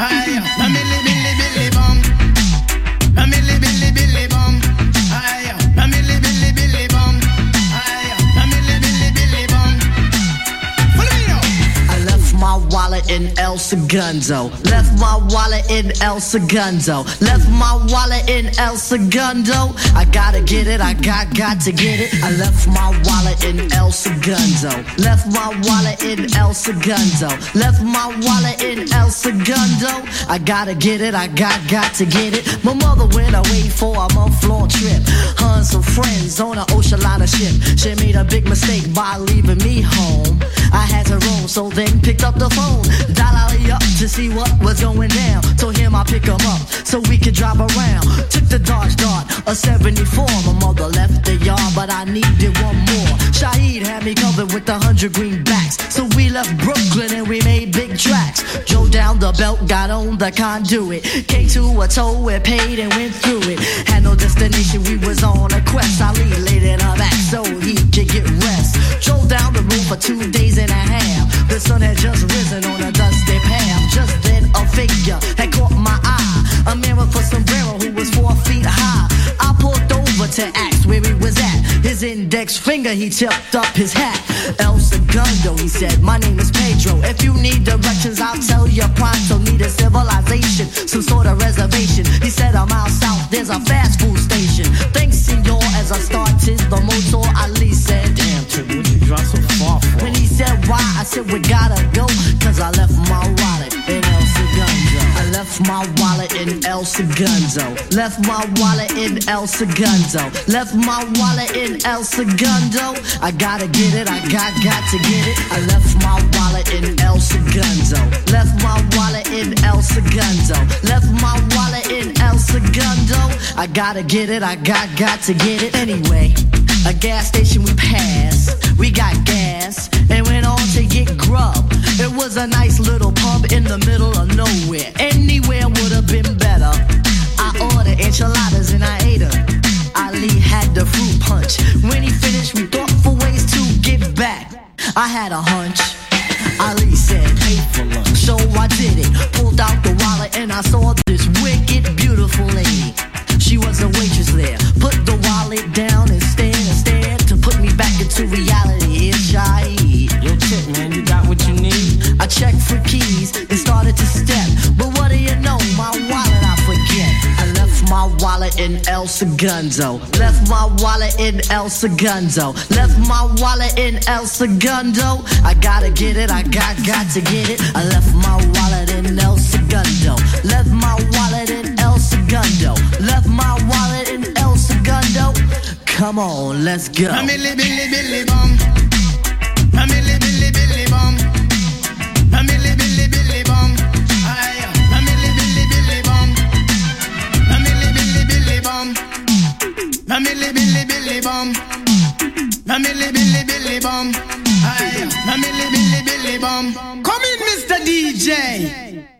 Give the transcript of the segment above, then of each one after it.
Na wallet in El Segundo. Left my wallet in El Segundo. Left my wallet in El Segundo. I gotta get it, I got got to get it. I left my wallet in El Segundo. Left my wallet in El Segundo. Left my wallet in El Segundo. I gotta get it, I got got to get it. My mother went away for a month long trip. Her some friends on an ocean liner ship. She made a big mistake by leaving me home. I had to roam, so then picked up the phone. Dial up to see what was going down. Told him I'd pick him up so we could drive around. Took the Dodge Dart, a 74. My mother left the yard, but I needed one more. Shaheed had me covered with a hundred greenbacks. So we left Brooklyn and we made big tracks. Drove down the belt, got on the conduit. K2 a toll, we paid and went through it. Had no destination, we was on a quest. Ali laid in her back so he could get rest. Drove down the road for two days and a half. The sun had just risen on a dusty path. Just then a figure had caught my eye. A man with a sombrero who was four feet high. I pulled over to ask where he was at. His index finger, he tipped up his hat. El Segundo, he said, my name is Pedro. If you need directions, I'll tell you pronto. Need a civilization, some sort of reservation. He said, a mile south, there's a fast food station. Thanks, senor, as I started the motor, Ali said, damn, Tip, you drive so far said why, I said, we gotta go, cause I left my wallet in El Segundo. I left my wallet in El Segundo. Left my wallet in El Segundo. Left my wallet in El Segundo. I gotta get it, I got got to get it. I left my wallet in El Segundo. Left my wallet in El Segundo. Left my wallet in El Segundo. I gotta get it, I got got to get it. Anyway, a gas station we passed. We got gas and went on to get grub. It was a nice little pub in the middle of nowhere. Anywhere would have been better. I ordered enchiladas and I ate them. Ali had the fruit punch. When he finished, we thought for ways to get back. I had a hunch. Ali said, pay for lunch. So I did it. Pulled out the wallet and I saw this wicked, beautiful lady. She was a waitress there. Put the wallet down into reality. It's shy. Yo, Tip, man, you got what you need? I checked for keys and started to step. But what do you know? My wallet I forget. I left my wallet in El Segundo. Left my wallet in El Segundo. Left my wallet in El Segundo. I gotta get it, I got got to get it. I left my wallet in El Segundo. Left my wallet in El Segundo. Left my Come on, let's go. Billy billy. Na milli billy billy. Na milli billy billy. Aye. Na billy billy. Na milli billy billy. Na milli billy billy. Na milli billy billy bum. Aye. Na billy billy bum. Come in, Mr. DJ.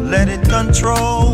let it control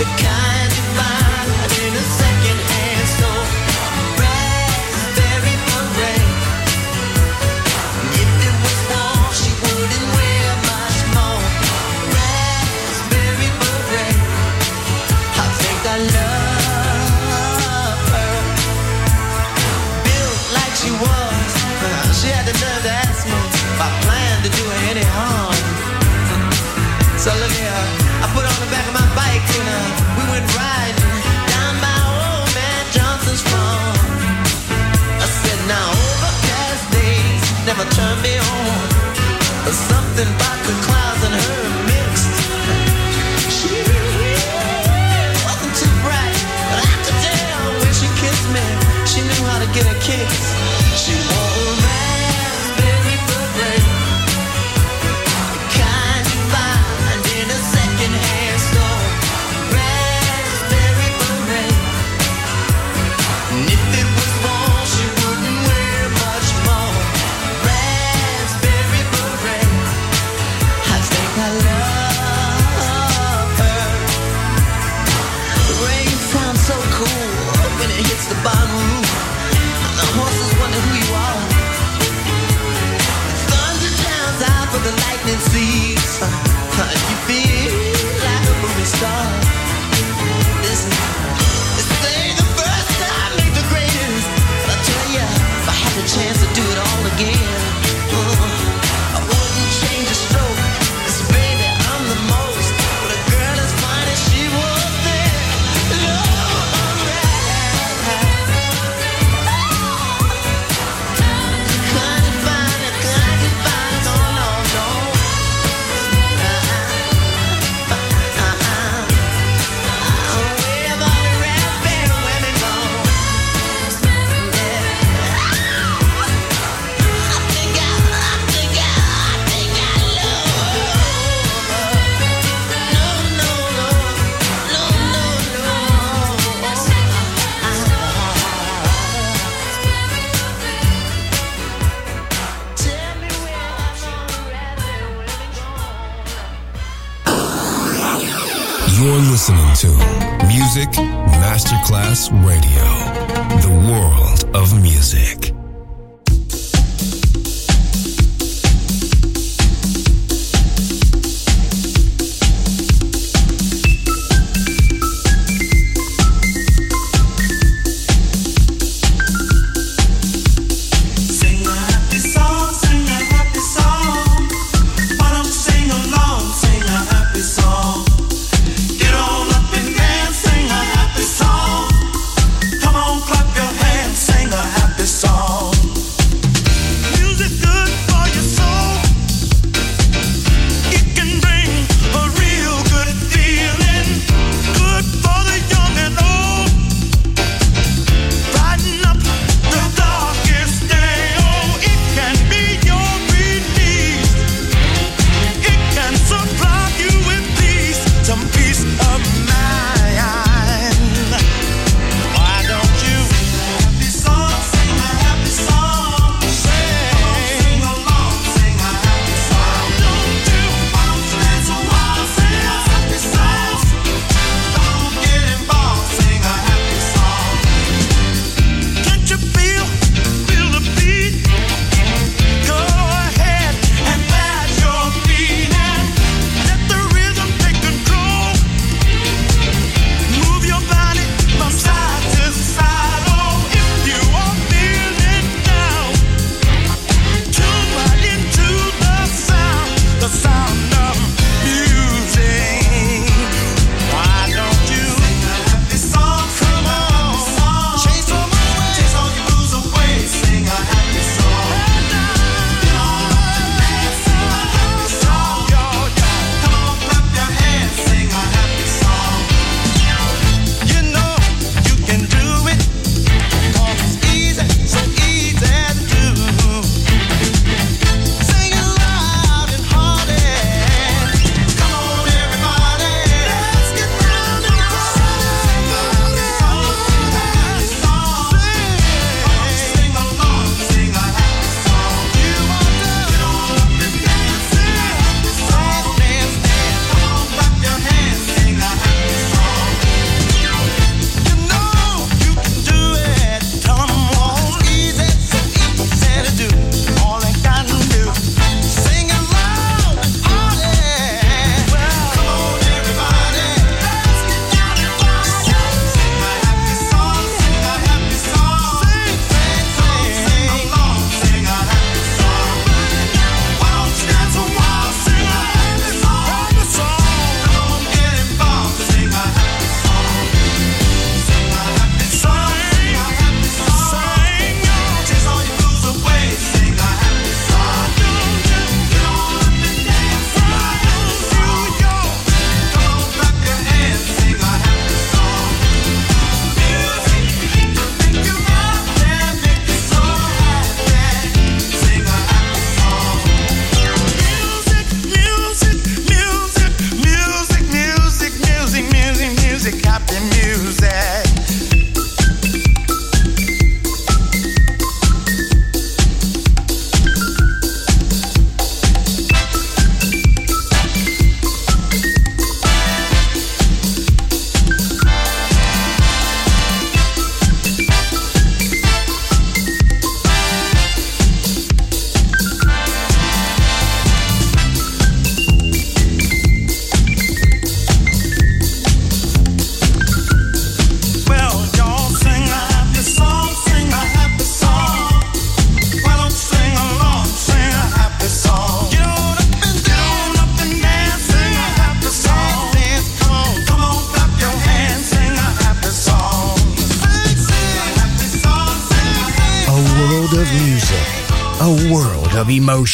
the kind